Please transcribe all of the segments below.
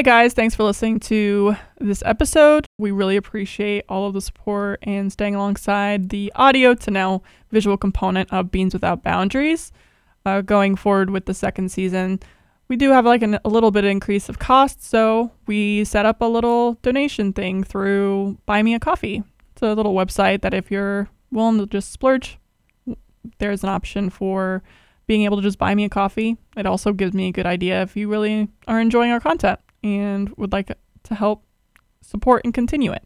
Hi, guys. Thanks for listening to this episode. We really appreciate all of the support and staying alongside the audio to now visual component of Beans Without Boundaries. Uh, going forward with the second season, we do have like an, a little bit of increase of cost, so we set up a little donation thing through Buy Me a Coffee. It's a little website that if you're willing to just splurge, there's an option for being able to just buy me a coffee. It also gives me a good idea if you really are enjoying our content and would like to help support and continue it.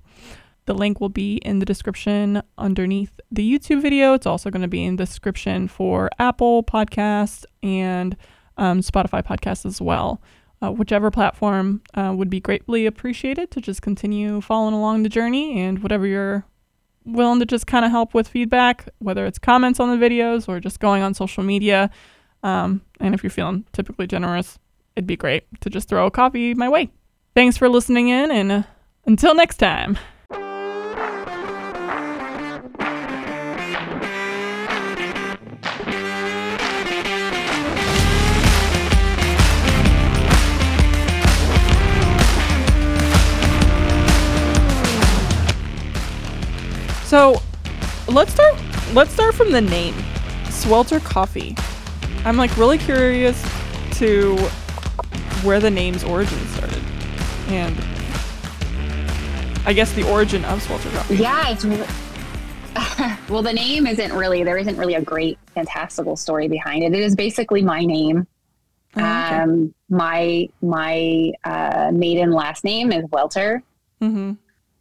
The link will be in the description underneath the YouTube video. It's also going to be in the description for Apple Podcasts and um, Spotify Podcasts as well. Uh, whichever platform uh, would be greatly appreciated to just continue following along the journey and whatever you're willing to just kind of help with feedback, whether it's comments on the videos or just going on social media. Um, and if you're feeling typically generous, it'd be great to just throw a coffee my way. Thanks for listening in, and until next time. So, let's start. Let's start from the name, Swelter Coffee. I'm like really curious to where the name's origin started, and I guess the origin of Swelter Coffee. Yeah, it's well, the name isn't really there isn't really a great fantastical story behind it. It is basically my name. Oh, okay. Um, my my uh, maiden last name is Welter, Mm-hmm.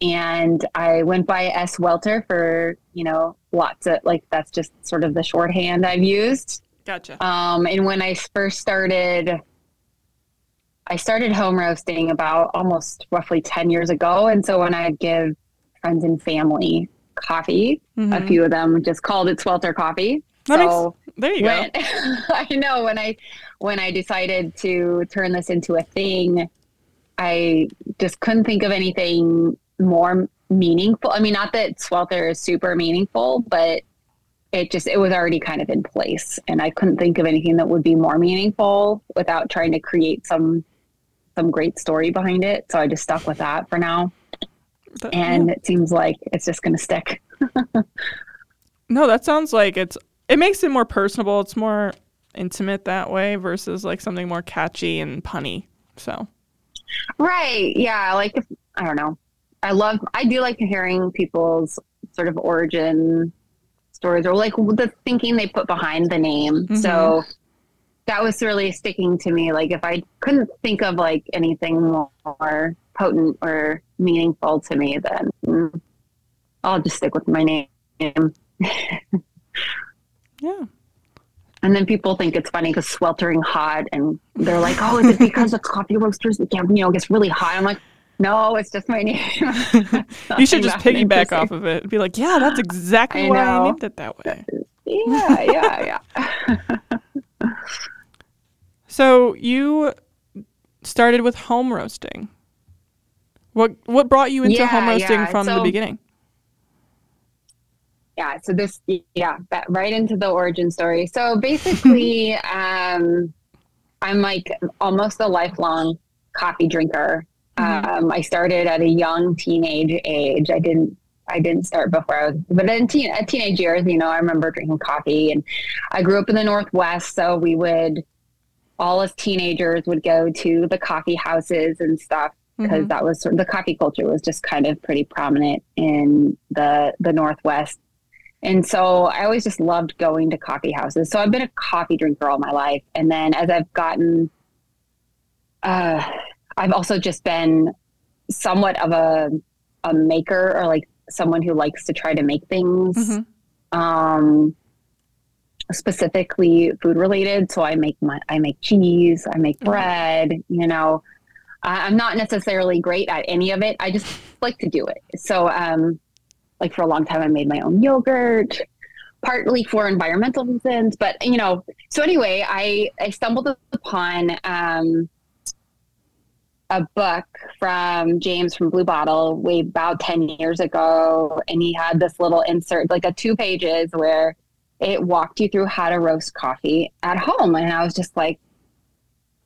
and I went by S Welter for you know lots of like that's just sort of the shorthand I've used. Gotcha. Um, and when I first started, I started home roasting about almost roughly 10 years ago. And so when I'd give friends and family coffee, a Mhm. few of them just called it swelter coffee. That makes- so there you go. I know when I when I decided to turn this into a thing, I just couldn't think of anything more meaningful. I mean, not that swelter is super meaningful, but it just it was already kind of in place, and I couldn't think of anything that would be more meaningful without trying to create some some great story behind it. So I just stuck with that for now, That- and yeah. it seems like it's just going to stick. No, that sounds like it's. It makes it more personable. It's more intimate that way versus like something more catchy and punny. So Right. Yeah. Like, if, I don't know. I love, I do like hearing people's sort of origin stories or like the thinking they put behind the name. Mhm. So that was really sticking to me. Like, if I couldn't think of like anything more potent or meaningful to me, then I'll just stick with my name. yeah, And then people think it's funny because sweltering hot, and they're like, "Oh, is it because the coffee roasters, get, you know, gets really hot?" I'm like, "No, it's just my name." you should just piggyback off of it. and Be like, yeah, that's exactly I why I named it that way. Yeah, yeah, yeah. So you started with home roasting. What what brought you into Yeah, home roasting yeah, from the beginning? yeah so this yeah that, right into the origin story so basically um i'm like almost a lifelong coffee drinker Mhm. um i started at a young teenage age i didn't I didn't start before I was, but in teen, at teenage years, you know, I remember drinking coffee and I grew up in the Northwest. So we would, all as teenagers would go to the coffee houses and stuff because Mhm. that was sort of, the coffee culture was just kind of pretty prominent in the the Northwest. And so I always just loved going to coffee houses. So I've been a coffee drinker all my life. And then as I've gotten, uh, I've also just been somewhat of a a maker or like someone who likes to try to make things Mhm. um specifically food related. So i make my i make cheese i make bread you know. I- i'm not necessarily great at any of it. I just like to do it. So um like for a long time i made my own yogurt partly for environmental reasons but you know. So anyway i i stumbled upon um a book from James from Blue Bottle way about 10 years ago. And he had this little insert, like a two pages where it walked you through how to roast coffee at home. And I was just like,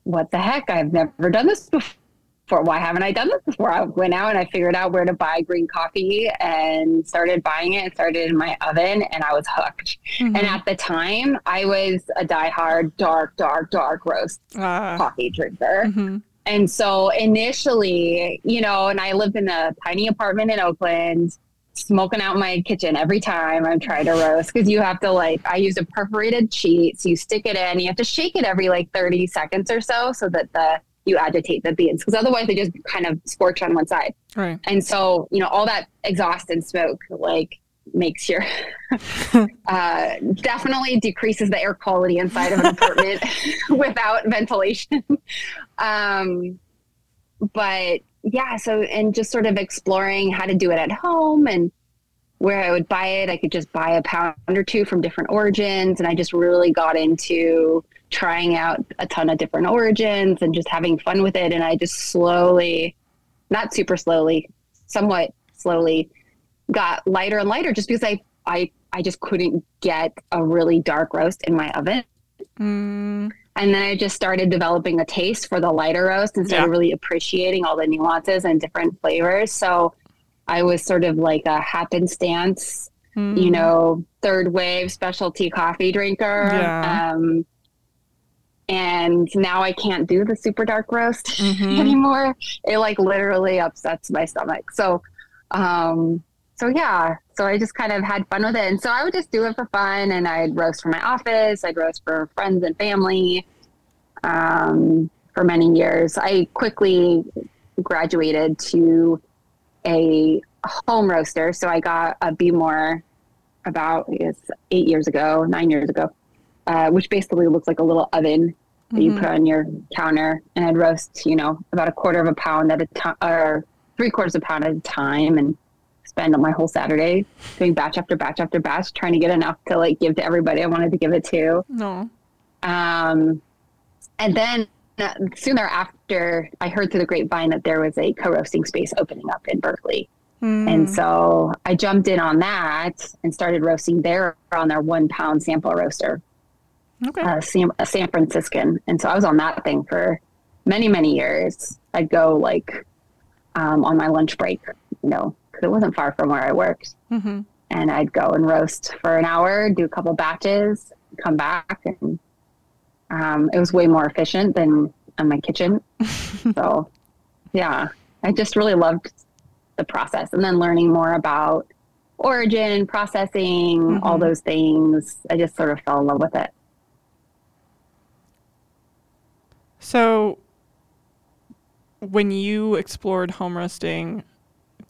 what the heck? I've never done this before. why haven't I done this before? I went out and I figured out where to buy green coffee and started buying it and started in my oven and I was hooked. Mm-hmm. And at the time, I was a diehard dark, dark, dark roast uh, coffee drinker. Mm-hmm. And so initially, you know, and I lived in a tiny apartment in Oakland, smoking out my kitchen every time I'm trying to roast because you have to like I use a perforated sheet, so you stick it in, you have to shake it every like 30 seconds or so so that the you agitate the beans because otherwise they just kind of scorch on one side. Right. And so, you know, all that exhaust and smoke like makes your uh, definitely decreases the air quality inside of an apartment without ventilation. Um, but yeah, so and just sort of exploring how to do it at home and where I would buy it. I could just buy a pound or two from different origins, and I just really got into trying out a ton of different origins and just having fun with it. And I just slowly, not super slowly, somewhat slowly, got lighter and lighter just because I I I just couldn't get a really dark roast in my oven. Mm. And then I just started developing a taste for the lighter roast and started yeah. really appreciating all the nuances and different flavors. So I was sort of like a happenstance, mm. you know, third wave specialty coffee drinker. Yeah. Um, and now I can't do the super dark roast mm-hmm. anymore. It like literally upsets my stomach. So, um, so yeah, so I just kind of had fun with it. And so I would just do it for fun and I'd roast for my office, I'd roast for friends and family um, for many years. I quickly graduated to a home roaster. So I got a more about eight years ago, nine years ago, uh, which basically looks like a little oven that mm-hmm. you put on your counter. And I'd roast, you know, about a quarter of a pound at a time, or three quarters of a pound at a time. And spend on my whole Saturday doing batch after batch after batch, trying to get enough to like give to everybody I wanted to give it to. No. Um, and then uh, soon thereafter, I heard through the grapevine that there was a co-roasting space opening up in Berkeley. Mm. And so I jumped in on that and started roasting there on their one pound sample roaster. Okay. Uh, San, a San Franciscan. And so I was on that thing for many, many years. I'd go like um, on my lunch break, you know, because it wasn't far from where I worked. Mm-hmm. And I'd go and roast for an hour, do a couple batches, come back, and um, it was way more efficient than in my kitchen. so, yeah, I just really loved the process, and then learning more about origin, processing, mm-hmm. all those things. I just sort of fell in love with it. So, when you explored home roasting,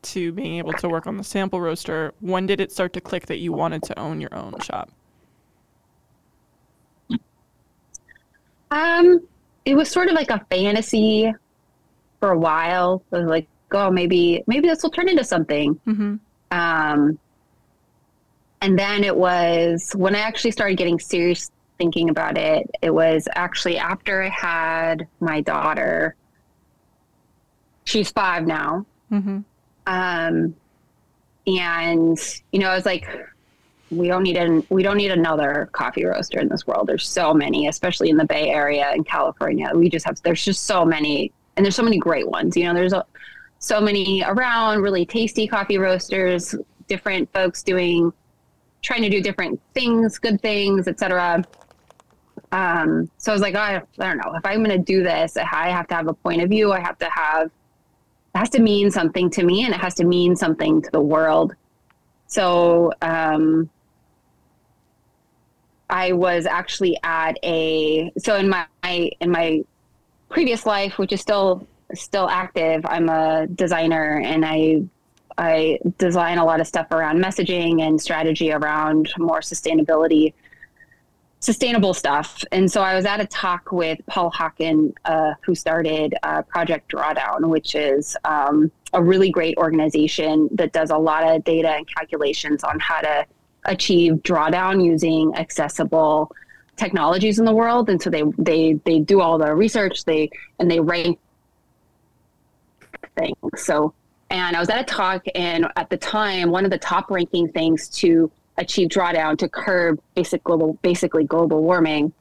to being able to work on the sample roaster, when did it start to click that you wanted to own your own shop? Um, it was sort of like a fantasy for a while. Was like, oh, maybe maybe this will turn into something. Mm-hmm. Um, and then it was when I actually started getting serious thinking about it. It was actually after I had my daughter. She's five now. Mm-hmm. Um, and you know, I was like, we don't need an we don't need another coffee roaster in this world. There's so many, especially in the Bay Area in California. We just have there's just so many, and there's so many great ones. You know, there's a, so many around, really tasty coffee roasters, different folks doing, trying to do different things, good things, etc. Um, so I was like, oh, I, don't know if I'm going to do this, I have to have a point of view. I have to have has to mean something to me and it has to mean something to the world. So um, I was actually at a so in my in my previous life, which is still still active, I'm a designer and I I design a lot of stuff around messaging and strategy around more sustainability sustainable stuff. And so I was at a talk with Paul Hawken, uh, who started uh, Project Drawdown, which is um, a really great organization that does a lot of data and calculations on how to achieve drawdown using accessible technologies in the world. And so they they they do all the research, they and they rank things. So and I was at a talk, and at the time, one of the top ranking things to achieve drawdown to curb basic global, basically global warming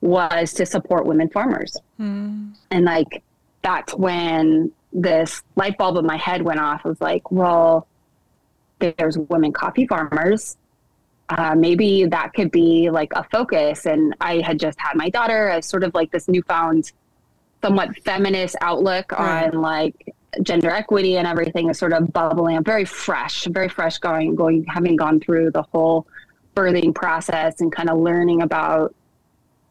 was to support women farmers. Mm. And like, that's when this light bulb in my head went off. I was like, well, there's women coffee farmers. Uh, maybe that could be like a focus. And I had just had my daughter as sort of like this newfound, somewhat feminist outlook right. on like gender equity and everything is sort of bubbling up, very fresh, very fresh going, going, having gone through the whole birthing process and kind of learning about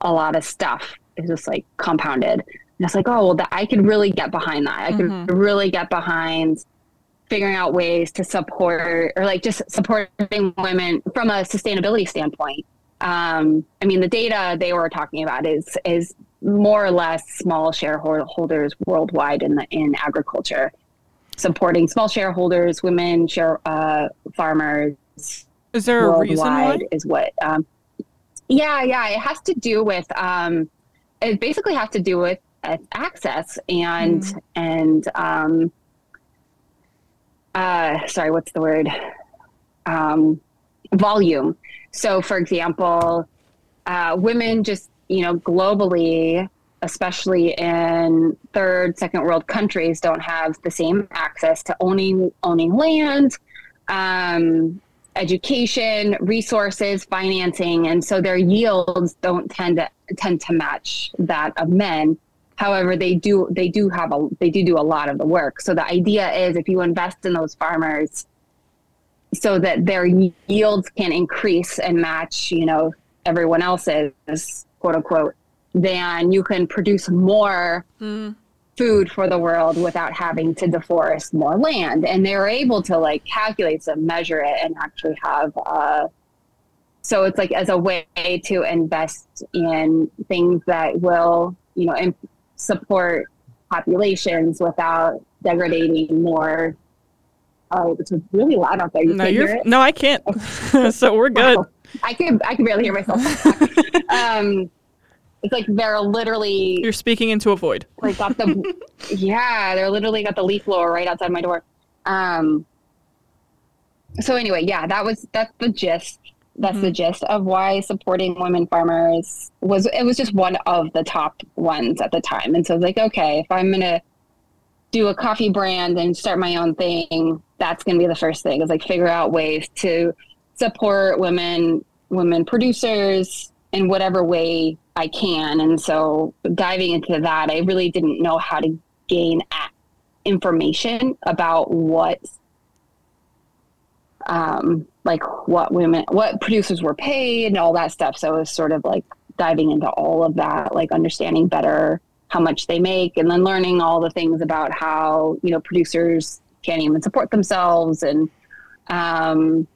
a lot of stuff. is just like compounded. And it's like, oh, well, that I could really get behind that. I mm-hmm. could really get behind figuring out ways to support or like just supporting women from a sustainability standpoint. Um, I mean, the data they were talking about is is more or less small shareholders worldwide in the in agriculture, supporting small shareholders, women, share uh, farmers. Is there a reason why? Is what? Um, yeah, yeah, it has to do with. Um, it basically has to do with uh, access and mm. and um, uh, sorry, what's the word? Um, volume. So, for example, uh, women just you know, globally, especially in third, second world countries, don't have the same access to owning owning land, um, education, resources, financing, and so their yields don't tend to tend to match that of men. However, they do they do have a they do do a lot of the work. So the idea is if you invest in those farmers so that their yields can increase and match, you know, everyone else's quote unquote, then you can produce more mm. food for the world without having to deforest more land. And they were able to like calculate some, measure it, and actually have. Uh, so it's like as a way to invest in things that will, you know, imp- support populations without degrading more. Oh, it's a really loud out there. You no, you're no, I can't. so we're good. I can I can barely hear myself. um, it's like they're literally you're speaking into a void. Like got the yeah, they're literally got the leaf blower right outside my door. Um. So anyway, yeah, that was that's the gist. That's mm-hmm. the gist of why supporting women farmers was. It was just one of the top ones at the time, and so it's like, okay, if I'm gonna do a coffee brand and start my own thing, that's gonna be the first thing. Is like figure out ways to support women women producers in whatever way I can. And so diving into that, I really didn't know how to gain information about what um like what women what producers were paid and all that stuff so it was sort of like diving into all of that like understanding better how much they make and then learning all the things about how you know producers can't even support themselves and um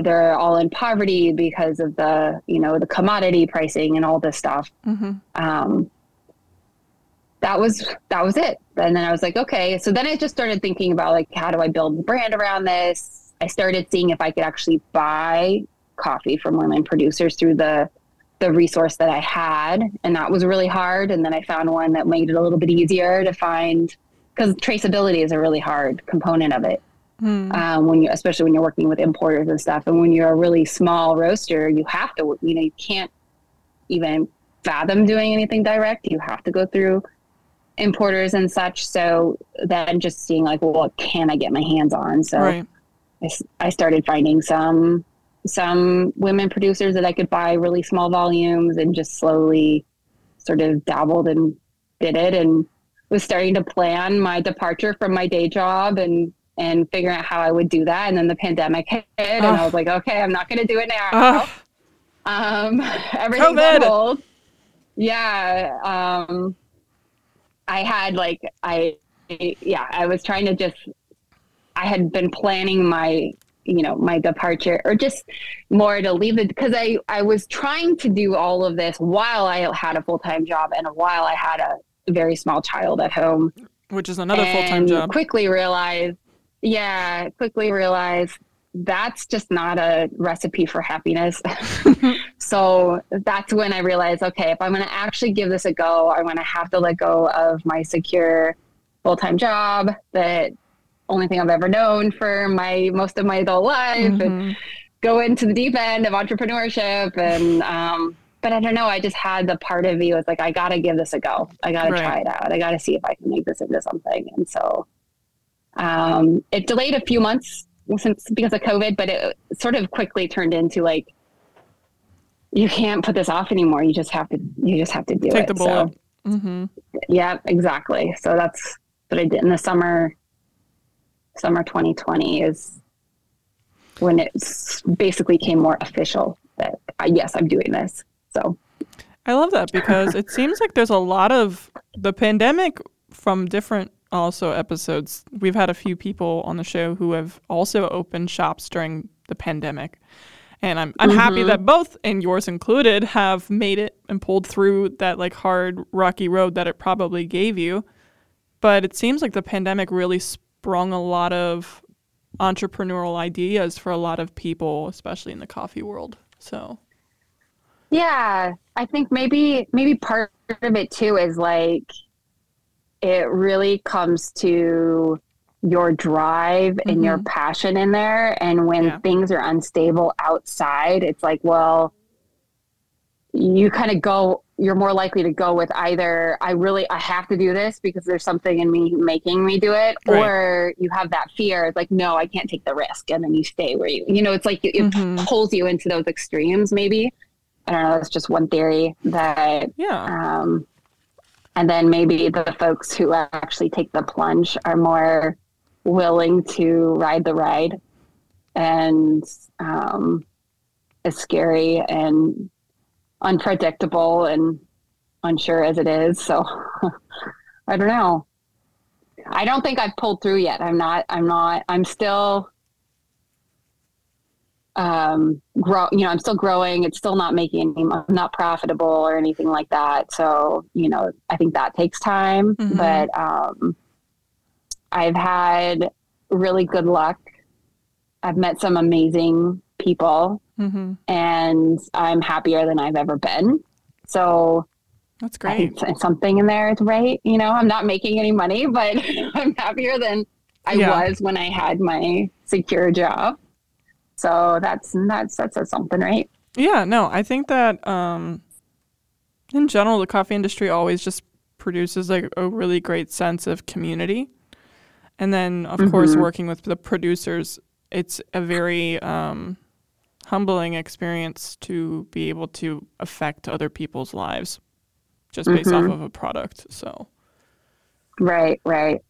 they're all in poverty because of the you know the commodity pricing and all this stuff. Mm-hmm. um, that was that was it. And then i was like okay. So then i just started thinking about like how do i build a brand around this? I started seeing if i could actually buy coffee from women producers through the the resource that i had. And that was really hard. And then i found one that made it a little bit easier to find because traceability is a really hard component of it Mm. Um, when you, especially when you're working with importers and stuff, and when you're a really small roaster, you have to, you know, you can't even fathom doing anything direct. You have to go through importers and such. So then just seeing like, well, what can I get my hands on? So right. I, I started finding some some women producers that I could buy really small volumes and just slowly sort of dabbled and did it and was starting to plan my departure from my day job and and figuring out how I would do that. And then the pandemic hit, and I was like, okay, I'm not going to do it now. Um, everything's on hold. Yeah. Um, I had like I yeah I was trying to just I had been planning my you know my departure or just more to leave it because I I was trying to do all of this while I had a full time job and while I had a very small child at home, which is another full time job. Quickly realized yeah, quickly realized that's just not a recipe for happiness. so that's when I realized, okay, if I'm going to actually give this a go, I'm going to have to let go of my secure full time job the only thing I've ever known for my most of my adult life mm-hmm. and go into the deep end of entrepreneurship and um, but I don't know. I just had the part of me was like, I got to give this a go. I got to Right. try it out. I got to see if I can make this into something. And so um, it delayed a few months since because of COVID, but it sort of quickly turned into like, you can't put this off anymore. You just have to, you just have to do Take it. the So, bullet. hmm yeah, exactly. So that's what I did in the summer. Summer 2020 is when it basically came more official that uh, yes, I'm doing this. So I love that because it seems like there's a lot of the pandemic from different also episodes. We've had a few people on the show who have also opened shops during the pandemic. And I'm I'm happy Mhm. that both and yours included have made it and pulled through that like hard rocky road that it probably gave you. But it seems like the pandemic really sprung a lot of entrepreneurial ideas for a lot of people, especially in the coffee world. So yeah, I think maybe maybe part of it too is like it really comes to your drive and your passion in there and when Yeah. things are unstable outside it's like well you kind of go you're more likely to go with either i really i have to do this because there's something in me making me do it Right. or you have that fear it's like no i can't take the risk and then you stay where you you know it's like it, it Mhm. pulls you into those extremes maybe i don't know that's just one theory that yeah. um, and then maybe the folks who actually take the plunge are more willing to ride the ride and um, as scary and unpredictable and unsure as it is. So i don't know. I don't think i've pulled through yet. I'm not i'm not i'm still um grow you know i'm still growing it's still not making any I'm not profitable or anything like that so you know i think that takes time Mhm. but um i've had really good luck i've met some amazing people hmm and i'm happier than i've ever been so That's great. something in there is right you know i'm not making any money but i'm happier than i Yeah. was when i had my secure job so that's that's that's a something right Yeah, no, I think that um, in general, the coffee industry always just produces like a really great sense of community. And then, of course, Mhm. working with the producers, it's a very um, humbling experience to be able to affect other people's lives just based off Mhm. of a product. So, Right, right.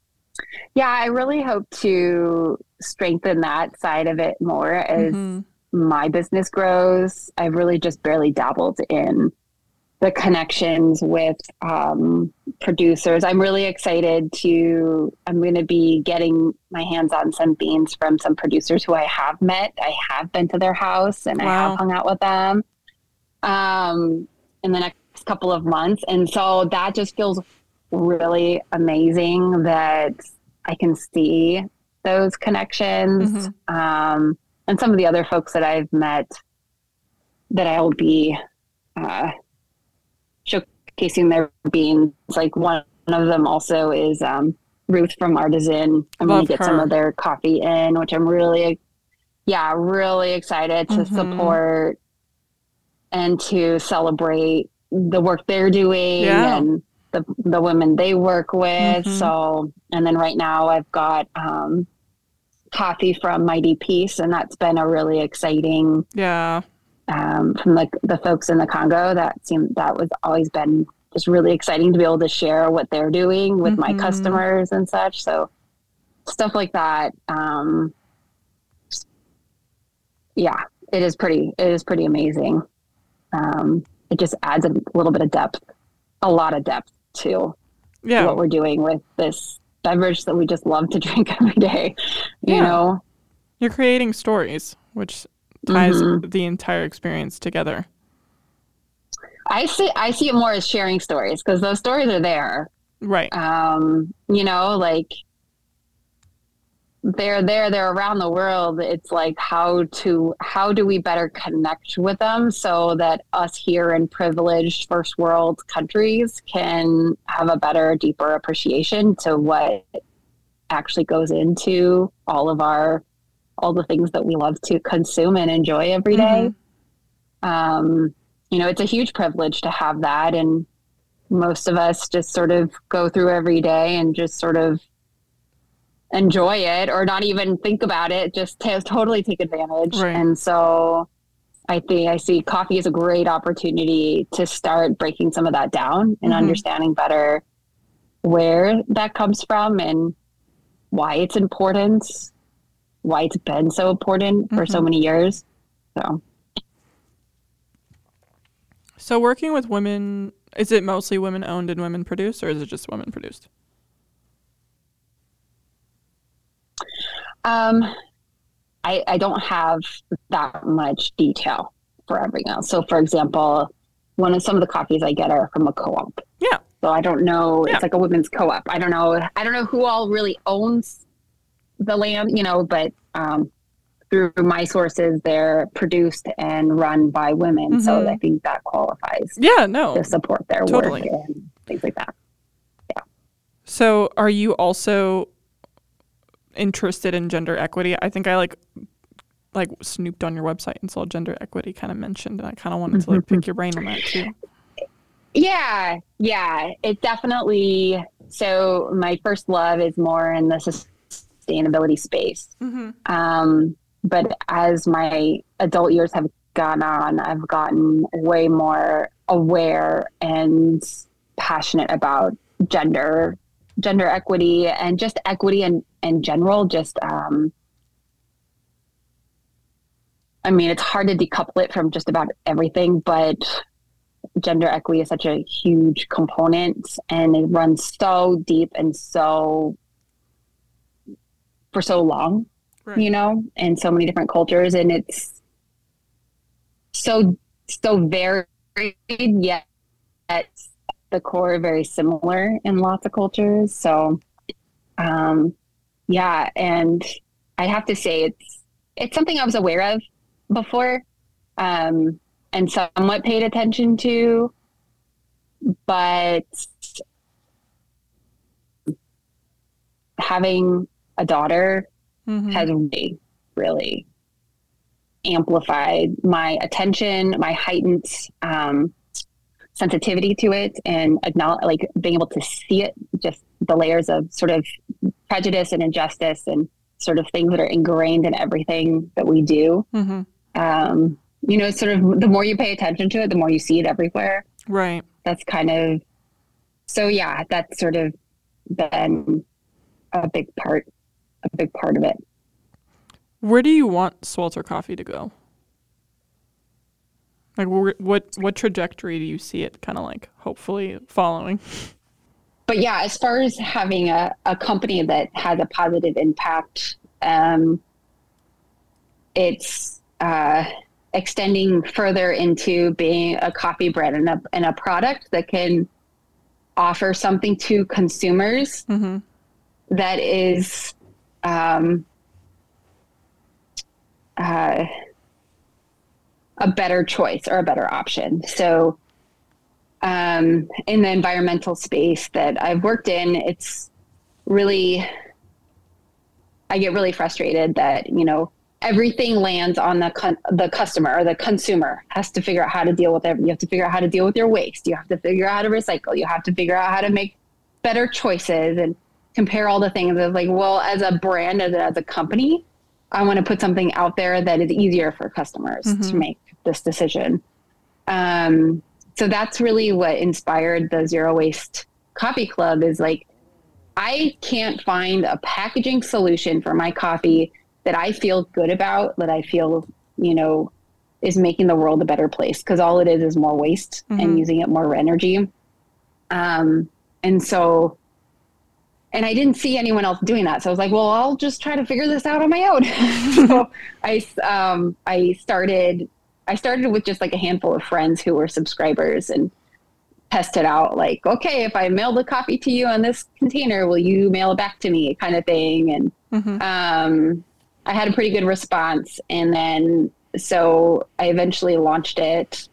Yeah, I really hope to strengthen that side of it more as mhm. my business grows. I've really just barely dabbled in the connections with um, producers. I'm really excited to, I'm going to be getting my hands on some beans from some producers who I have met. I have been to their house and I have hung out with them um, in the next couple of months. And so that just feels really amazing that I can see those connections. Mhm. Um, and some of the other folks that I've met that I'll be uh, showcasing their beans. Like one of them also is um, Ruth from Artisan. I'm going to get some of their coffee in, which I'm really, yeah, really excited to Mhm. support and to celebrate the work they're doing Yeah. and the the women they work with. Mhm. So, and then right now I've got um, coffee from Mighty Peace, and that's been a really exciting yeah. um, from the the folks in the Congo. That seemed that was always been just really exciting to be able to share what they're doing with my Mhm. customers and such. So stuff like that. Um, yeah, it is pretty. It is pretty amazing. Um, it just adds a little bit of depth, a lot of depth to Yeah. what we're doing with this beverage that we just love to drink every day. You Yeah. know, You're creating stories, which ties Mhm. the entire experience together. I see. I see it more as sharing stories because those stories are there. Right. um, you know, like they're there, they're around the world. It's like how to how do we better connect with them so that us here in privileged first world countries can have a better, deeper appreciation to what actually goes into all of our all the things that we love to consume and enjoy every day. Mhm. Um, you know, it's a huge privilege to have that. And most of us just sort of go through every day and just sort of enjoy it or not even think about it, just to totally take advantage. Right. And so I think I see coffee as a great opportunity to start breaking some of that down and Mhm. understanding better where that comes from and why it's important, why it's been so important for so Mhm. many years. So So working with women, is it mostly women owned and women produced, or is it just women produced? Um, I, I don't have that much detail for everything else. So, for example, one of some of the coffees I get are from a co-op. Yeah. So I don't know. Yeah. It's like a women's co-op. I don't know. I don't know who all really owns the land, you know, but um, through my sources, they're produced and run by women. So Mhm. I think that qualifies Yeah, no. to support their totally. work and things like that. Yeah. So are you also interested in gender equity? I think I like like snooped on your website and saw gender equity kind of mentioned, and I kind of wanted to like pick your brain on that too. Yeah, yeah, it definitely. So my first love is more in the sustainability space. Mm-hmm. Um, but as my adult years have gone on, I've gotten way more aware and passionate about gender, gender equity, and just equity in in general. Just, um, I mean, it's hard to decouple it from just about everything, but gender equity is such a huge component, and it runs so deep and so for so long Right. you know, in so many different cultures, and it's so so varied yet at the core very similar in lots of cultures. So, um, yeah, and I have to say it's it's something I was aware of before, um, and somewhat paid attention to, but having a daughter Mhm. has really, really amplified my attention, my heightened um, sensitivity to it, and acknowledge, like being able to see it, just the layers of sort of prejudice and injustice and sort of things that are ingrained in everything that we do. Mhm. Um, you know, sort of the more you pay attention to it, the more you see it everywhere. Right. That's kind of so. Yeah, that's sort of been a big part, a big part of it. Where do you want Swelter Coffee to go? Like, what what trajectory do you see it kind of like hopefully following? but yeah, as far as having a, a company that has a positive impact, um, it's uh, extending further into being a coffee brand and a, and a product that can offer something to consumers Mm-hmm. that is um, uh, a better choice or a better option. So, um, in the environmental space that I've worked in, it's really, I get really frustrated that, you know, everything lands on the con- the customer or the consumer has to figure out how to deal with it. You have to figure out how to deal with your waste. You have to figure out how to recycle. You have to figure out how to make better choices and compare all the things. Of like, well, as a brand, as a, as a company, I want to put something out there that is easier for customers Mhm. to make this decision. Um, so that's really what inspired the Zero Waste Coffee Club. Is like, I can't find a packaging solution for my coffee that I feel good about, that I feel, you know, is making the world a better place because all it is is more waste Mhm. and using it more energy. Um, and so, and I didn't see anyone else doing that. So I was like, well, I'll just try to figure this out on my own. so I, um, I started, I started with just like a handful of friends who were subscribers and tested out like, okay, if I mail the coffee to you on this container, will you mail it back to me kind of thing. And, Mm-hmm. um, I had a pretty good response. And then, so I eventually launched it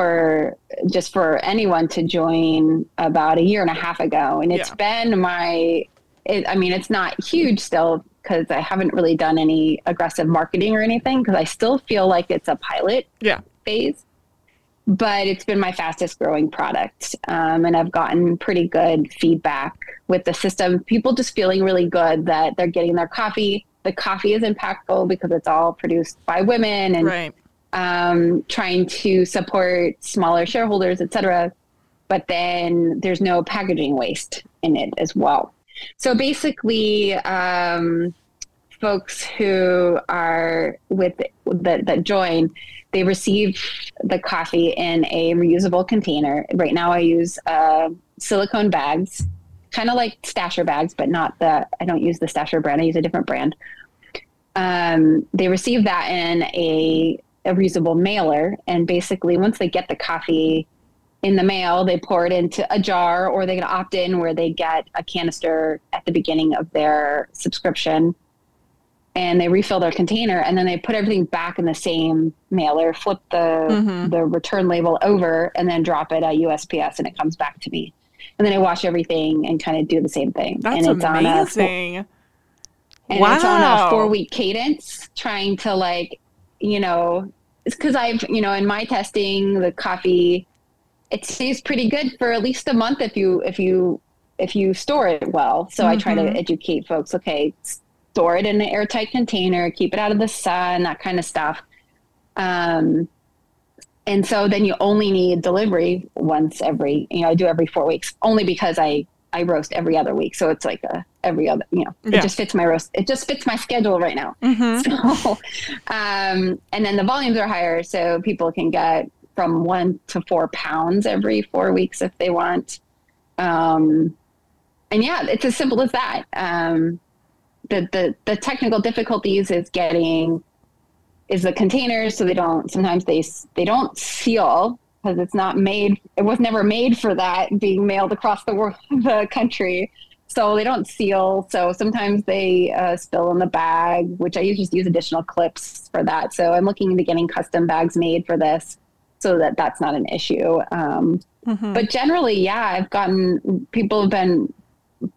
for just for anyone to join about a year and a half ago. And it's Yeah. been my, it, I mean, it's not huge still because I haven't really done any aggressive marketing or anything because I still feel like it's a pilot Yeah. phase. but it's been my fastest growing product. Um, and I've gotten pretty good feedback with the system. People just feeling really good that they're getting their coffee. The coffee is impactful because it's all produced by women and Right. Um, trying to support smaller shareholders, et cetera. But then there's no packaging waste in it as well. So basically, um, folks who are with that, that join, they receive the coffee in a reusable container. Right now, I use uh, silicone bags, kind of like Stasher bags, but not the. I don't use the Stasher brand. I use a different brand. Um, they receive that in a, a reusable mailer, and basically, once they get the coffee in the mail, they pour it into a jar, or they can opt in where they get a canister at the beginning of their subscription and they refill their container and then they put everything back in the same mailer, flip the Mhm. the return label over and then drop it at USPS and it comes back to me. And then I wash everything and kind of do the same thing. That's and it's on a and wow. it's on a four week cadence trying to like, you know, it's cuz I've, you know, in my testing the coffee it stays pretty good for at least a month if you if you if you store it well. So I try to Mhm. educate folks, okay, store it in an airtight container, keep it out of the sun, that kind of stuff. Um, and so then you only need delivery once every, you know, I do every four weeks only because I, I roast every other week. So it's like a, every other, you know, Yeah. it just fits my roast. It just fits my schedule right now. Mhm. So, um, and then the volumes are higher, so people can get from one to four pounds every four weeks if they want. Um, and yeah, it's as simple as that. Um, the, the the technical difficulties is getting is the containers, so they don't sometimes they they don't seal because it's not made. It was never made for that being mailed across the world, the country so they don't seal. So sometimes they uh, spill in the bag, which I usually just use additional clips for that. So I'm looking into getting custom bags made for this, so that that's not an issue. Um, Mhm. but generally, yeah, I've gotten people have been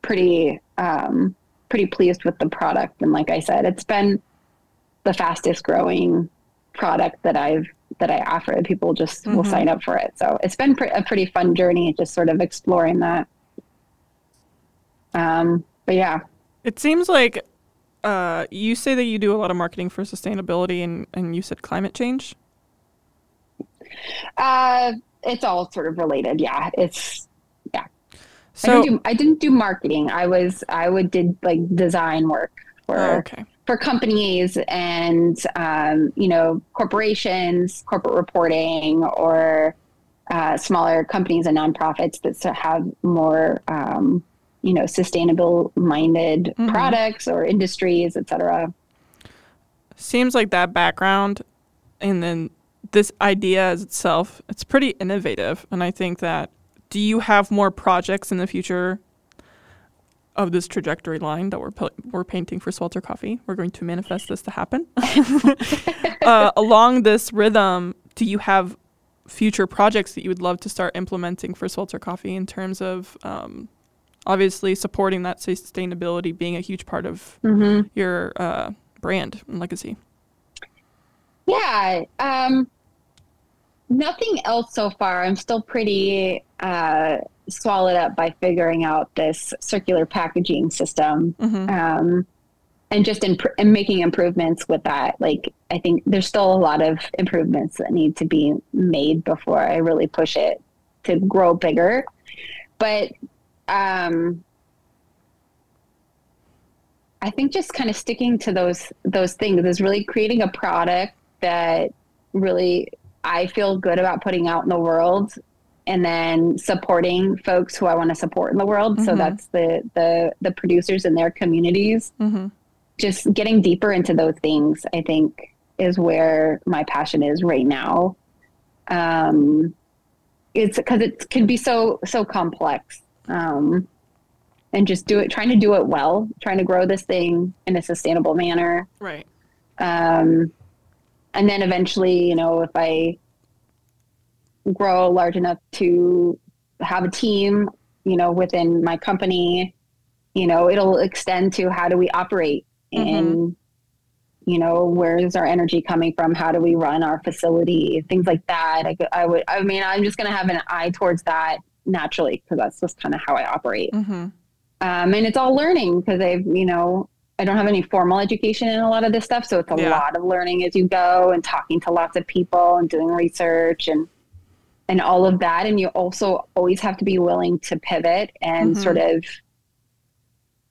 pretty um, pretty pleased with the product, and like I said, it's been the fastest growing product that I've that I offer. People just will Mhm. sign up for it. So it's been pre- a pretty fun journey, just sort of exploring that. Um, but yeah, It seems like uh, you say that you do a lot of marketing for sustainability, and, and you said climate change. uh, it's all sort of related. Yeah, it's I So, don't do I didn't do marketing. I was I would did like design work for oh, okay. For companies and um, you know corporations, corporate reporting, or uh, smaller companies and nonprofits that have more um, you know sustainable minded Mhm. products or industries, et cetera. Seems like that background, and then this idea as itself, it's pretty innovative, and I think that. Do you have more projects in the future of this trajectory line that we're we're painting for Swelter Coffee? We're going to manifest this to happen. uh, along this rhythm, do you have future projects that you would love to start implementing for Swelter Coffee in terms of um, obviously supporting that sustainability being a huge part of Mm-hmm. your uh, brand and legacy? Yeah. Um, nothing else so far. I'm still pretty uh, swallowed up by figuring out this circular packaging system hmm um, and just in, and making improvements with that. Like, I think there's still a lot of improvements that need to be made before I really push it to grow bigger. But um, I think just kind of sticking to those those things is really creating a product that really I feel good about putting out in the world and then supporting folks who I want to support in the world. So Mhm. that's the the the producers in their communities. hmm Just getting deeper into those things, I think, is where my passion is right now. Um, it's because it can be so so complex. Um, and just do it, trying to do it well, trying to grow this thing in a sustainable manner. Right. Um, and then eventually, you know, if I grow large enough to have a team, you know, within my company, you know, it'll extend to how do we operate in you know, where's our energy coming from? How do we run our facility? Things like that. I, I would, I mean, I'm just going to have an eye towards that naturally because that's just kind of how I operate. Mm-hmm. Um, and it's all learning because I've, you know, I don't have any formal education in a lot of this stuff. So it's a yeah. lot of learning as you go and talking to lots of people and doing research and, and all of that. And you also always have to be willing to pivot and mm-hmm. sort of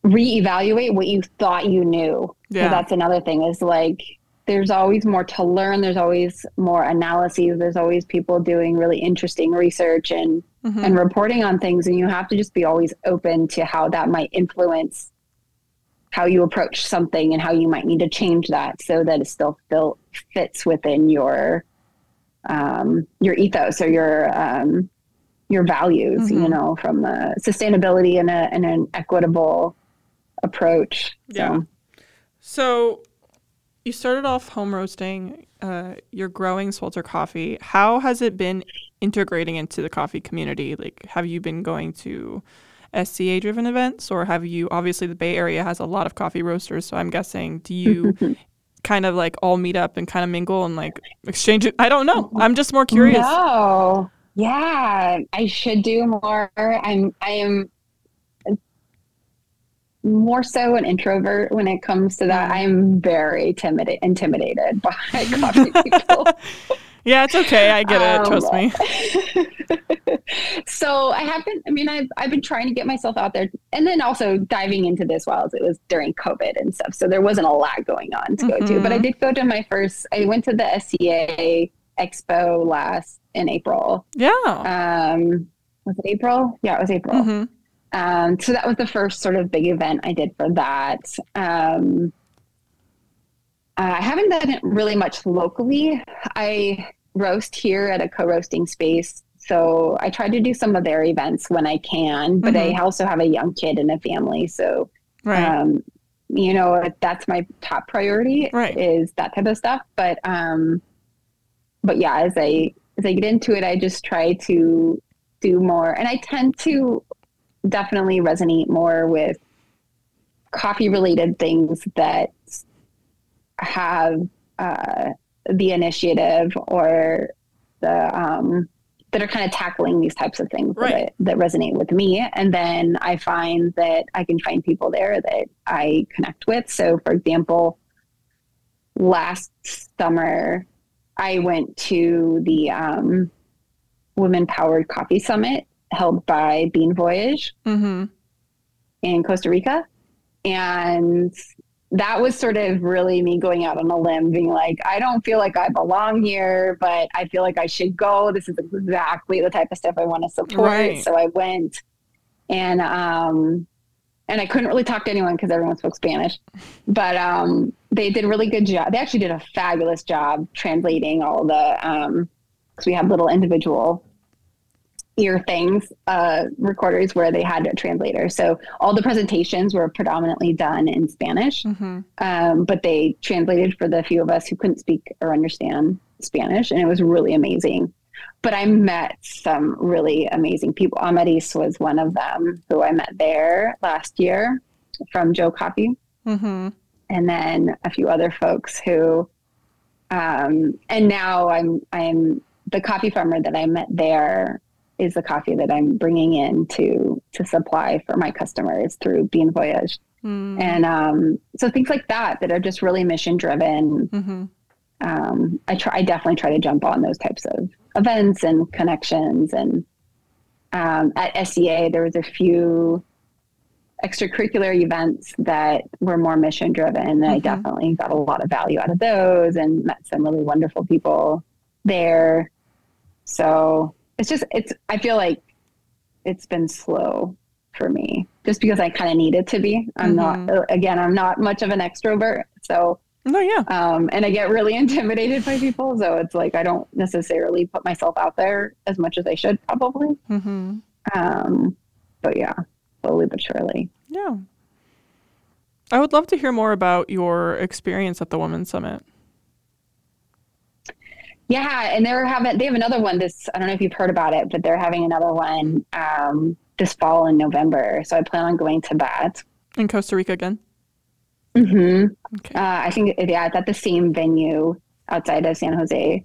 reevaluate what you thought you knew. Yeah. So that's another thing is like there's always more to learn. There's always more analyses. There's always people doing really interesting research and mm-hmm. and reporting on things. And you have to just be always open to how that might influence how you approach something and how you might need to change that so that it still still fits within your um, your ethos or your um, your values. Mm-hmm. You know, from a sustainability and, a, and an equitable approach. Yeah. So, so you started off home roasting. Uh, you're growing Swelter Coffee. How has it been integrating into the coffee community? Like, have you been going to SCA driven events, or have you? Obviously, the Bay Area has a lot of coffee roasters, so I'm guessing. Do you kind of like all meet up and kind of mingle and like exchange it? I don't know. I'm just more curious. No. Yeah, I should do more. I'm I am more so an introvert when it comes to that. I'm very timid, intimidated by coffee people. Yeah, it's okay. I get it. Um, Trust me. so I haven't. I mean, I've I've been trying to get myself out there, and then also diving into this while it was during COVID and stuff. So there wasn't a lot going on to mm-hmm. go to. But I mm-hmm. did go to my first. I went to the SCA Expo last in April. Yeah. Um, was it April? Yeah, it was April. Mm-hmm. Um, so that was the first sort of big event I did for that. Um, uh, I haven't done it really much locally. I roast here at a co-roasting space, so I try to do some of their events when I can. But mm-hmm. I also have a young kid and a family, so right. um, you know that's my top priority right. is that type of stuff. But um, but yeah, as I as I get into it, I just try to do more, and I tend to definitely resonate more with coffee related things that have uh, the initiative or the um, that are kind of tackling these types of things right. that, that resonate with me. And then I find that I can find people there that I connect with. So, for example, last summer, I went to the um, Women Powered Coffee Summit held by Bean Voyage mm-hmm. in Costa Rica. And that was sort of really me going out on a limb, being like, I don't feel like I belong here, but I feel like I should go. This is exactly the type of stuff I want to support. Right. So I went and, um, and I couldn't really talk to anyone because everyone spoke Spanish, but um, they did a really good job. They actually did a fabulous job translating all the, um, because we have little individual ear things uh, recorders where they had a translator. So all the presentations were predominantly done in Spanish, mm-hmm. um, but they translated for the few of us who couldn't speak or understand Spanish, and it was really amazing. But I met some really amazing people. Amaris was one of them who I met there last year from Joe Coffee. Mm-hmm. And then a few other folks who, um, and now I'm, I'm the coffee farmer that I met there is the coffee that I'm bringing in to to supply for my customers through Bean Voyage. Mm. And um, so things like that that are just really mission driven. Mm-hmm. Um, I try. I definitely try to jump on those types of events and connections. And um, at SCA, there was a few extracurricular events that were more mission driven. And mm-hmm. I definitely got a lot of value out of those and met some really wonderful people there. So it's just it's I feel like it's been slow for me just because I kind of need it to be. I'm mm-hmm. not again, I'm not much of an extrovert, so no, yeah. Um, and I get really intimidated by people, so it's like I don't necessarily put myself out there as much as I should probably. Mm-hmm. Um, but yeah, slowly but surely. Yeah. I would love to hear more about your experience at the Women's Summit. Yeah, and they're having they have another one this I don't know if you've heard about it, but they're having another one um, this fall in November. So I plan on going to that. In Costa Rica again? hmm Okay. Uh, I think yeah, it's at the same venue outside of San Jose.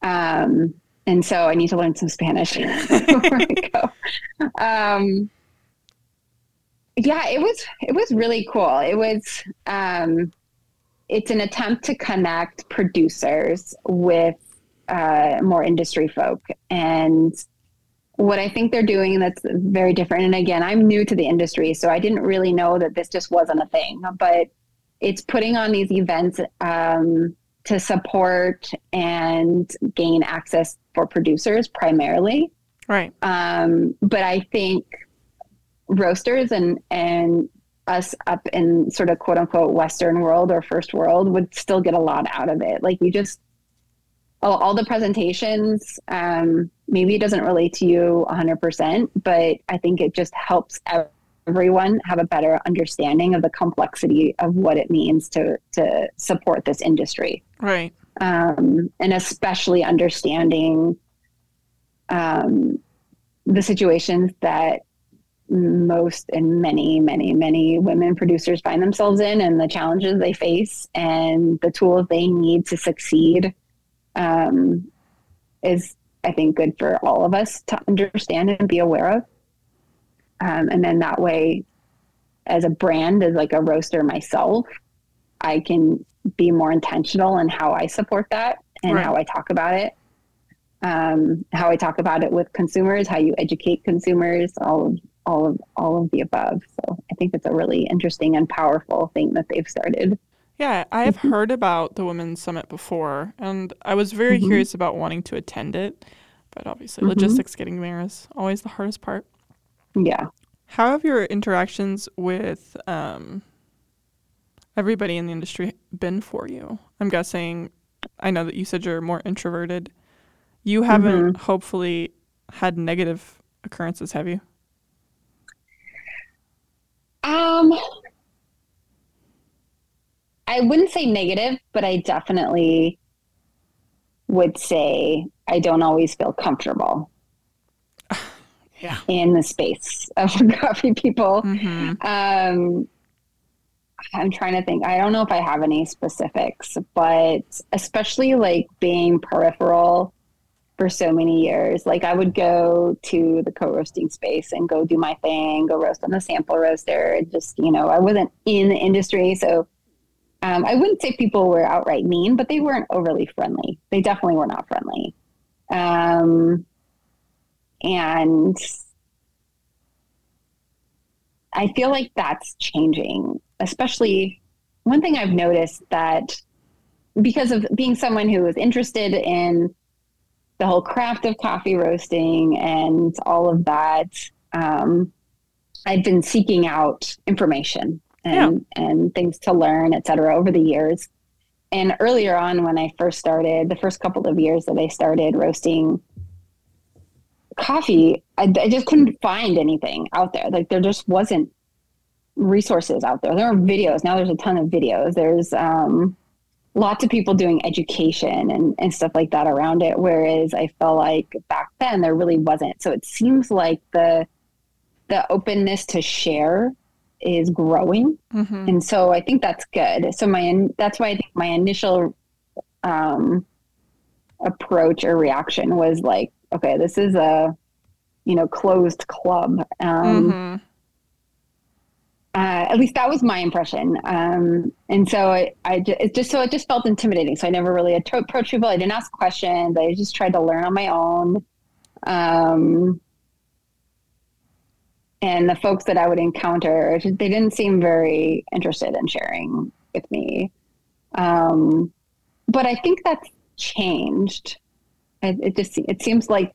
Um, and so I need to learn some Spanish before I go. Um, yeah, it was it was really cool. It was um, it's an attempt to connect producers with uh, more industry folk and what I think they're doing that's very different. And again, I'm new to the industry, so I didn't really know that this just wasn't a thing. But it's putting on these events um, to support and gain access for producers primarily. Right. Um, but I think roasters and and us up in sort of quote unquote Western world or first world would still get a lot out of it. Like you just all, all the presentations, um, maybe it doesn't relate to you 100%, but I think it just helps everyone have a better understanding of the complexity of what it means to to support this industry. Right. Um, and especially understanding um, the situations that most and many, many, many women producers find themselves in and the challenges they face and the tools they need to succeed um, is, I think, good for all of us to understand and be aware of. Um, and then that way, as a brand, as like a roaster myself, I can be more intentional in how I support that and right. how I talk about it. Um, how I talk about it with consumers, how you educate consumers, all of all of all of the above. So I think it's a really interesting and powerful thing that they've started. Yeah, I have mm-hmm. heard about the Women's Summit before, and I was very mm-hmm. curious about wanting to attend it. But obviously, mm-hmm. logistics getting there is always the hardest part. Yeah. How have your interactions with um, everybody in the industry been for you? I'm guessing, I know that you said you're more introverted. You haven't mm-hmm. hopefully had negative occurrences, have you? Um, I wouldn't say negative, but I definitely would say I don't always feel comfortable. yeah. In the space of coffee people. Mm-hmm. Um, I'm trying to think. I don't know if I have any specifics, but especially like being peripheral for so many years. Like I would go to the co-roasting space and go do my thing, go roast on the sample roaster. Just, you know, I wasn't in the industry. So um, I wouldn't say people were outright mean, but they weren't overly friendly. They definitely were not friendly. Um, and I feel like that's changing, especially one thing I've noticed that because of being someone who is interested in the whole craft of coffee roasting and all of that, um, I've been seeking out information and yeah. and things to learn, et cetera, over the years. And earlier on, when I first started, the first couple of years that I started roasting coffee, I, I just couldn't find anything out there. Like there just wasn't resources out there. There are videos now. There's a ton of videos. There's um, lots of people doing education and, and stuff like that around it. Whereas I felt like back then there really wasn't. So it seems like the the openness to share is growing, mm-hmm. and so I think that's good. So my that's why I think my initial um, approach or reaction was like, okay, this is a you know closed club. Um, mm-hmm uh, at least that was my impression. Um, and so I, I just, it just so it just felt intimidating. So I never really approached people. I didn't ask questions. I just tried to learn on my own. Um, and the folks that I would encounter, they didn't seem very interested in sharing with me. Um, but I think that's changed. It, it just it seems like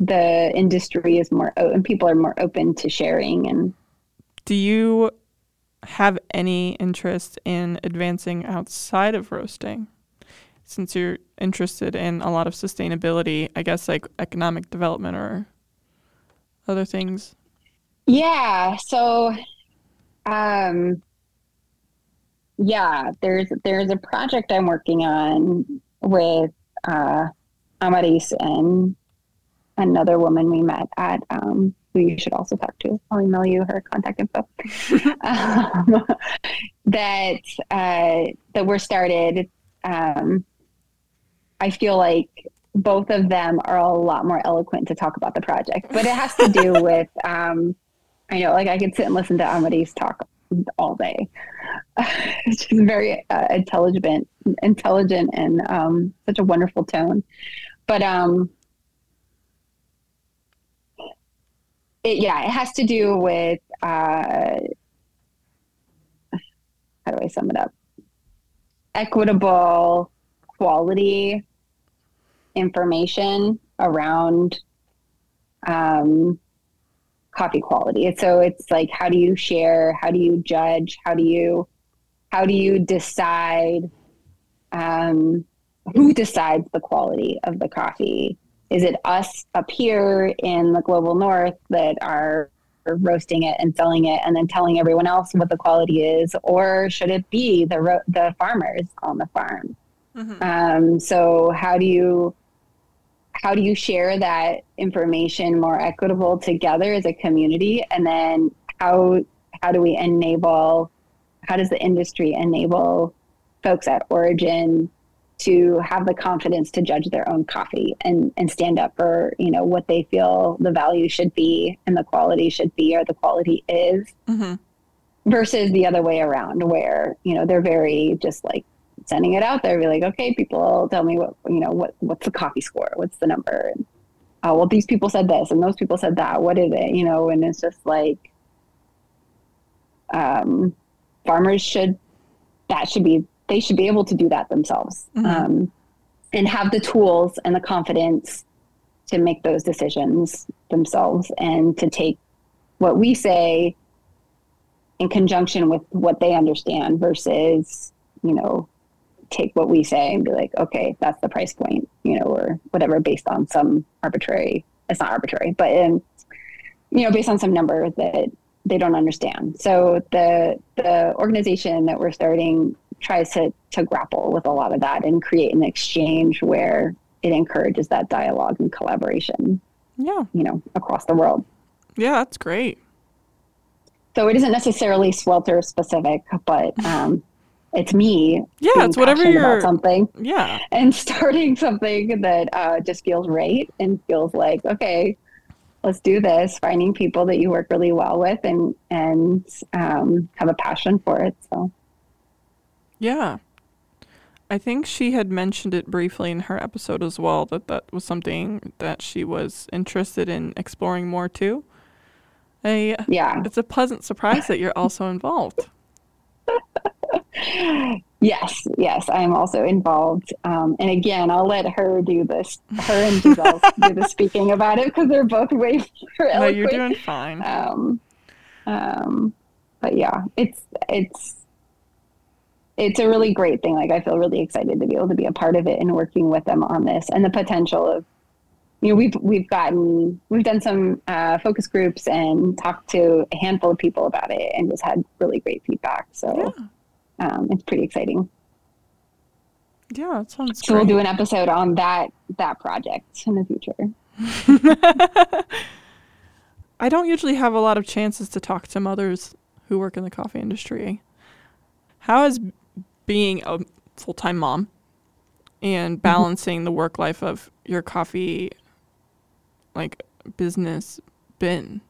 the industry is more and people are more open to sharing and do you have any interest in advancing outside of roasting? Since you're interested in a lot of sustainability, I guess like economic development or other things. Yeah. So, um, yeah, there's there's a project I'm working on with uh, Amaris and another woman we met at um, who you should also talk to. I'll email you her contact info. um, that uh, that were started. Um, I feel like both of them are a lot more eloquent to talk about the project, but it has to do with. Um, I know, like I could sit and listen to Amaris talk all day. She's very uh, intelligent, intelligent, and um, such a wonderful tone. But um, it, yeah, it has to do with uh, how do I sum it up? Equitable quality information around um, coffee quality. So it's like, how do you share? How do you judge? How do you, how do you decide? Um, who decides the quality of the coffee? Is it us up here in the global north that are roasting it and selling it and then telling everyone else what the quality is, or should it be the ro- the farmers on the farm? Mm-hmm. Um, so how do you how do you share that information more equitable together as a community and then how how do we enable how does the industry enable folks at origin to have the confidence to judge their own coffee and and stand up for you know what they feel the value should be and the quality should be or the quality is mm-hmm. versus the other way around where you know they're very just like sending it out there, be like, okay, people tell me what you know what what's the coffee score, what's the number, and oh well, these people said this and those people said that. What is it? You know, and it's just like um, farmers should that should be they should be able to do that themselves mm-hmm. um, and have the tools and the confidence to make those decisions themselves and to take what we say in conjunction with what they understand versus you know take what we say and be like, okay, that's the price point, you know, or whatever, based on some arbitrary. It's not arbitrary, but in, you know, based on some number that they don't understand. So the the organization that we're starting tries to to grapple with a lot of that and create an exchange where it encourages that dialogue and collaboration. Yeah, you know, across the world. Yeah, that's great. So it isn't necessarily swelter specific, but um, it's me. Yeah, it's whatever you're something. Yeah, and starting something that uh, just feels right and feels like okay, let's do this. Finding people that you work really well with and and um, have a passion for it. So, yeah, I think she had mentioned it briefly in her episode as well that that was something that she was interested in exploring more too. A, yeah, it's a pleasant surprise that you're also involved. yes, yes, I am also involved. Um, and again, I'll let her do this. Her and Giselle do the speaking about it because they're both way. No, you're doing fine. Um, um, but yeah, it's it's it's a really great thing. Like I feel really excited to be able to be a part of it and working with them on this and the potential of you know we've we've gotten we've done some uh, focus groups and talked to a handful of people about it and just had really great feedback. So yeah um, it's pretty exciting. Yeah, that sounds. So great. we'll do an episode on that that project in the future. I don't usually have a lot of chances to talk to mothers who work in the coffee industry. How has being a full time mom and mm-hmm. balancing the work life of your coffee like business been?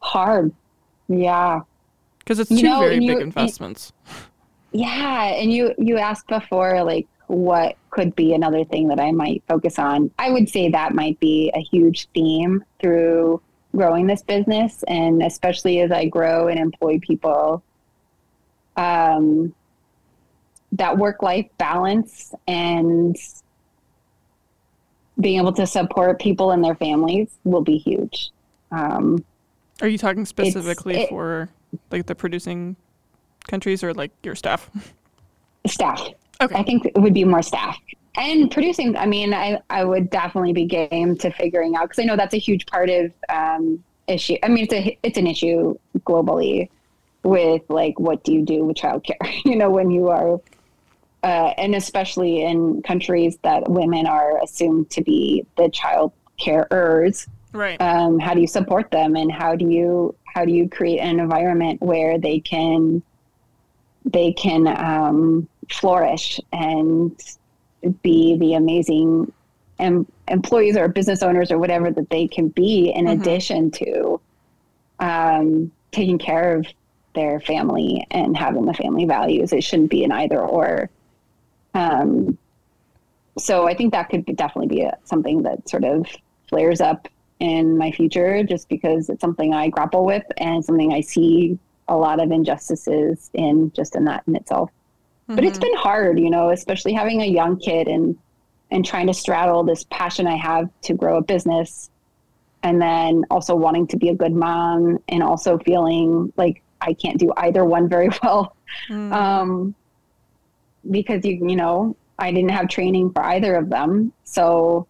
Hard. Yeah because it's you two know, very big investments. yeah, and you you asked before like what could be another thing that I might focus on. I would say that might be a huge theme through growing this business, and especially as I grow and employ people. Um, that work life balance and being able to support people and their families will be huge. Um, Are you talking specifically it, for like the producing countries or like your staff? Staff. Okay. I think it would be more staff. And producing, I mean, I, I would definitely be game to figuring out because I know that's a huge part of um, issue. I mean, it's a it's an issue globally with like what do you do with childcare? you know, when you are, uh, and especially in countries that women are assumed to be the child carers Right. Um, how do you support them, and how do you how do you create an environment where they can they can um, flourish and be the amazing em- employees or business owners or whatever that they can be in Mhm. addition to um, taking care of their family and having the family values. It shouldn't be an either or. Um, so I think that could definitely be a, something that sort of flares up in my future just because it's something I grapple with and something I see a lot of injustices in just in that in itself. But it's been hard, you know, especially having a young kid and and trying to straddle this passion I have to grow a business and then also wanting to be a good mom and also feeling like I can't do either one very well Mm. um, because you you know I didn't have training for either of them, so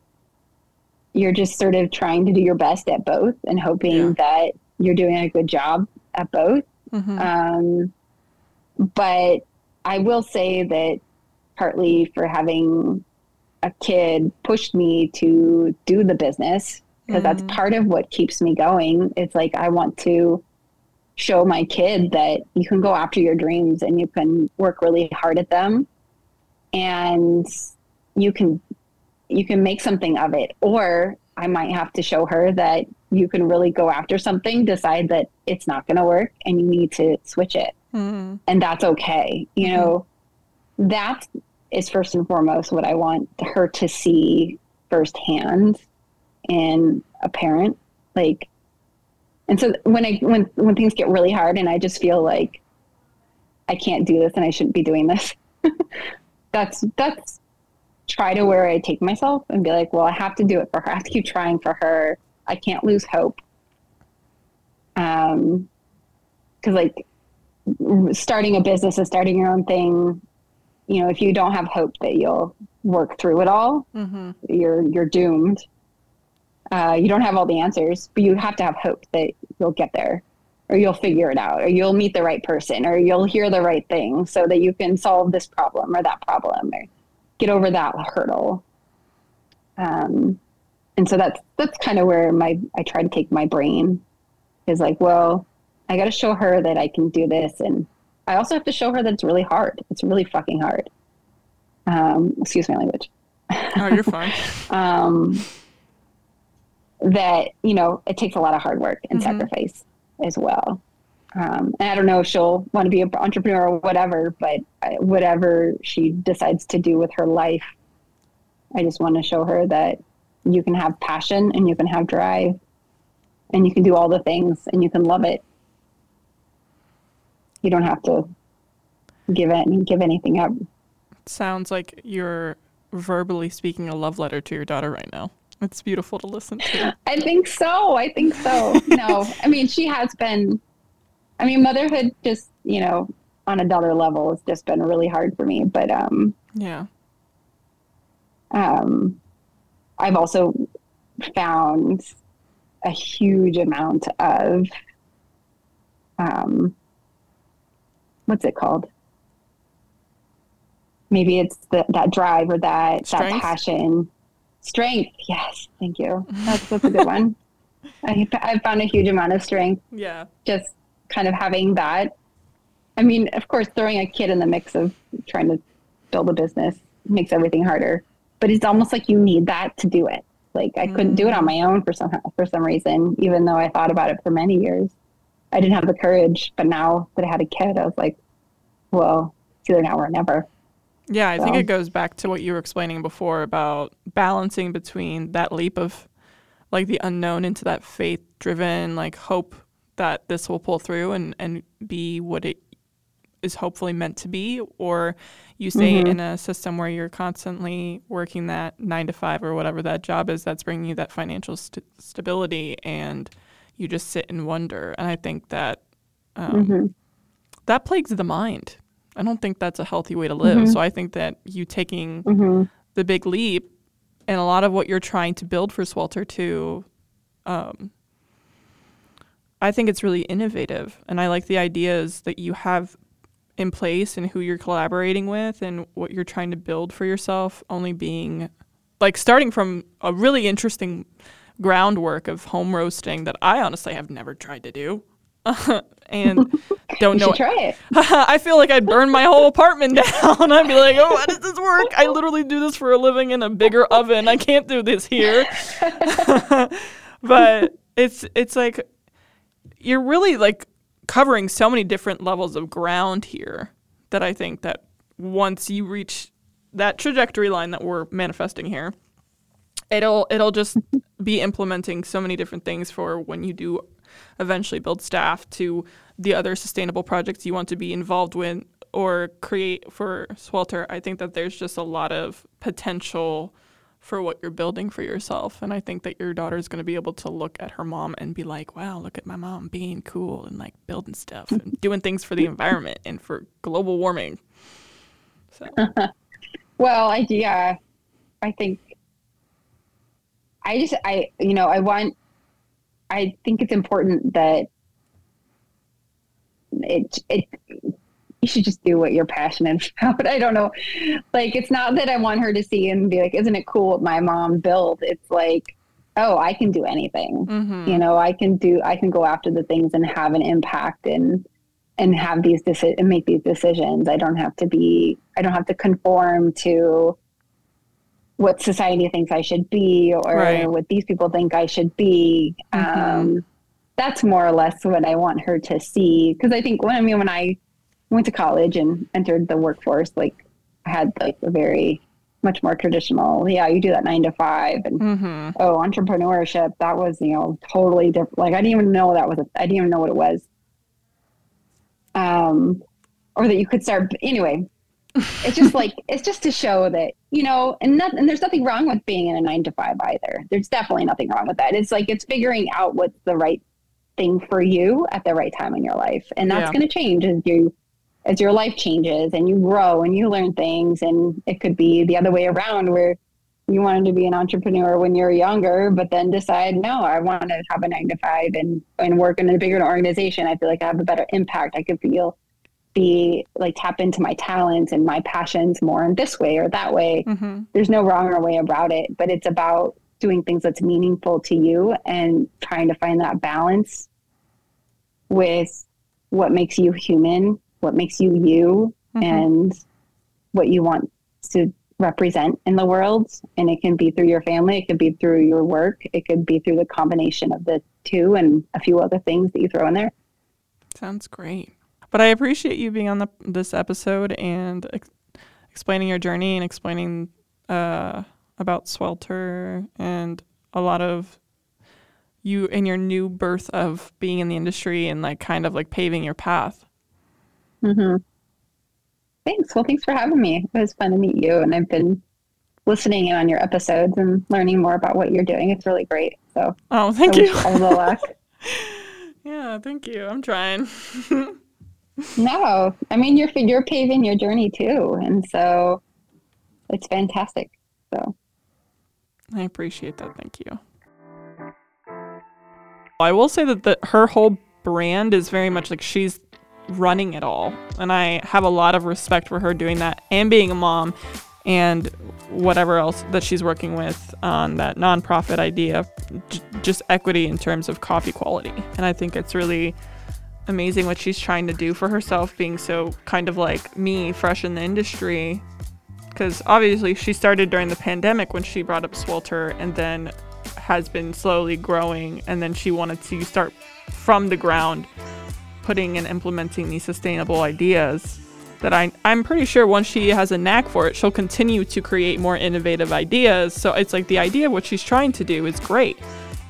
you're just sort of trying to do your best at both and hoping Yeah. that you're doing a good job at both. Mhm. Um, but I will say that partly for having a kid pushed me to do the business because that's Mhm. part of what keeps me going. It's like I want to show my kid that you can go after your dreams and you can work really hard at them and you can you can make something of it or I might have to show her that you can really go after something, decide that it's not going to work and you need to switch it Mhm. and that's okay. You Mhm. know, that is first and foremost what I want her to see firsthand in a parent. Like, and so when I when when things get really hard and I just feel like I can't do this and I shouldn't be doing this, that's that's try to where I take myself and be like, well, I have to do it for her. I have to keep trying for her. I can't lose hope. Um, because like starting a business and starting your own thing, you know, if you don't have hope that you'll work through it all, Mhm. you're you're doomed. Uh, you don't have all the answers, but you have to have hope that you'll get there, or you'll figure it out, or you'll meet the right person, or you'll hear the right thing, so that you can solve this problem or that problem, or get over that hurdle. Um, and so that's that's kind of where my I try to take my brain is like, well, I got to show her that I can do this, and I also have to show her that it's really hard. It's really fucking hard. Um, excuse my language. Oh, you're fine. um, that you know it takes a lot of hard work and Mhm. sacrifice as well. Um, and I don't know if she'll want to be an entrepreneur or whatever, but whatever she decides to do with her life, I just want to show her that you can have passion and you can have drive and you can do all the things and you can love it. You don't have to give it give anything up. Sounds like you're verbally speaking a love letter to your daughter right now. It's beautiful to listen to. I think so. I think so. No, I mean, she has been, I mean, motherhood just, you know, on a daughter level has just been really hard for me. But um, Yeah. um, I've also found a huge amount of, um, what's it called? Maybe it's the, that drive or that, that passion. Strength. Yes. Thank you. That's, that's a good one. I, I've found a huge amount of strength Yeah. just kind of having that. I mean, of course, throwing a kid in the mix of trying to build a business makes everything harder. But it's almost like you need that to do it. Like I couldn't do it on mm. my own for some for some reason, even though I thought about it for many years. I didn't have the courage, but now that I had a kid, I was like, well, it's either now or never. Yeah, I think it goes back to what you were explaining before about balancing between that leap of like the unknown into that faith driven like hope that this will pull through and and be what it is hopefully meant to be or you stay Mhm. in a system where you're constantly working that 9 to 5 or whatever that job is that's bringing you that financial st- stability and you just sit and wonder and I think that um, hmm that plagues the mind. I don't think that's a healthy way to live. Mhm. So I think that you taking hmm the big leap and a lot of what you're trying to build for Swelter too, um, I think it's really innovative. And I like the ideas that you have in place and who you're collaborating with and what you're trying to build for yourself, only being like starting from a really interesting groundwork of home roasting that I honestly have never tried to do. and don't You know. should try it. I feel like I'd burn my whole apartment down. I'd be like, oh, how does this work? I literally do this for a living in a bigger oven. I can't do this here. but it's it's like you're really like covering so many different levels of ground here that I think that once you reach that trajectory line that we're manifesting here, it'll it'll just be implementing so many different things for when you do eventually build staff to the other sustainable projects you want to be involved with or create for Swelter. I think that there's just a lot of potential for what you're building for yourself. And I think that your daughter is going to be able to look at her mom and be like, wow, look at my mom being cool and like building stuff and doing things for the environment and for global warming. So, Well, I yeah, I think I just I you know I want I think it's important that it it you should just do what you're passionate about. I don't know, like it's not that I want her to see and be like, isn't it cool what my mom built? It's like, oh, I can do anything. mhm. You know, I can do I can go after the things and have an impact and and have these deci- and make these decisions. I don't have to be I don't have to conform to what society thinks I should be or Right. what these people think I should be. Mhm. Um, that's more or less what I want her to see. Because I think when I mean when I went to college and entered the workforce, like I had like a very much more traditional. Yeah, you do that nine to five, and Mhm. oh, entrepreneurship. That was you know totally different. Like I didn't even know that was. A, I didn't even know what it was. Um, or that you could start. Anyway, it's just like it's just to show that you know, and not, and there's nothing wrong with being in a nine to five either. There's definitely nothing wrong with that. It's like it's figuring out what's the right thing for you at the right time in your life, and that's Yeah. going to change as you as your life changes and you grow and you learn things. And it could be the other way around where you wanted to be an entrepreneur when you're younger, but then decide, no, I want to have a nine to five and, and work in a bigger organization. I feel like I have a better impact. I could feel be like tap into my talents and my passions more in this way or that way. Mhm. There's no wrong or way about it, but it's about doing things that's meaningful to you and trying to find that balance with what makes you human, what makes you you, Mhm. and what you want to represent in the world. And it can be through your family, it could be through your work, it could be through the combination of the two and a few other things that you throw in there. Sounds great. But I appreciate you being on the, this episode and ex- explaining your journey and explaining uh, about Swelter and a lot of you in your new birth of being in the industry and like kind of like paving your path. hmm Thanks. Well, thanks for having me. It was fun to meet you, and I've been listening in on your episodes and learning more about what you're doing. It's really great. So Oh, thank I you. all the luck. yeah, thank you. I'm trying. No, I mean you're you're paving your journey too, and so it's fantastic. So I appreciate that. Thank you. I will say that the, her whole brand is very much like she's running it all. And I have a lot of respect for her doing that and being a mom and whatever else that she's working with on that nonprofit idea, j- just equity in terms of coffee quality. And I think it's really amazing what she's trying to do for herself, being so kind of like me, fresh in the industry, because obviously she started during the pandemic when she brought up Swelter and then has been slowly growing and then she wanted to start from the ground putting and implementing these sustainable ideas that I, I'm pretty sure once she has a knack for it, she'll continue to create more innovative ideas. So it's like the idea of what she's trying to do is great.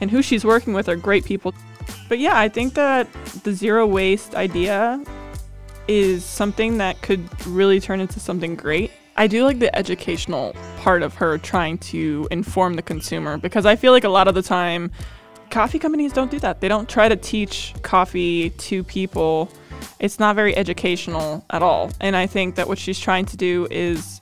And who she's working with are great people. But yeah, I think that the zero waste idea is something that could really turn into something great. I do like the educational part of her trying to inform the consumer because I feel like a lot of the time coffee companies don't do that. They don't try to teach coffee to people. It's not very educational at all. And I think that what she's trying to do is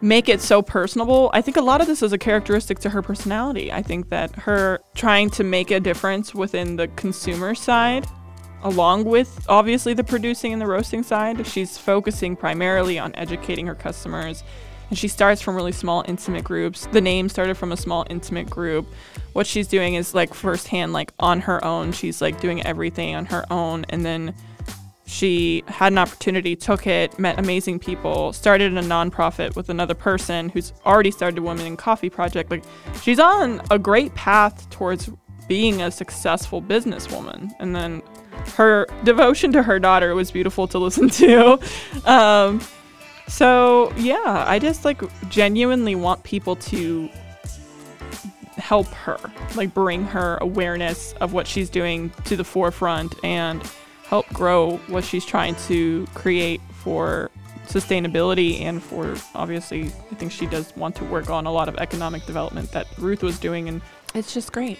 make it so personable. I think a lot of this is a characteristic to her personality. I think that her trying to make a difference within the consumer side along with obviously the producing and the roasting side, she's focusing primarily on educating her customers And she starts from really small, intimate groups. The name started from a small, intimate group. What she's doing is like firsthand, like on her own. She's like doing everything on her own. And then she had an opportunity, took it, met amazing people, started a nonprofit with another person who's already started a Women in Coffee project. Like she's on a great path towards being a successful businesswoman. And then her devotion to her daughter was beautiful to listen to. Um, so yeah, I just like genuinely want people to help her, like bring her awareness of what she's doing to the forefront and help grow what she's trying to create for sustainability and for obviously I think she does want to work on a lot of economic development that Ruth was doing and it's just great.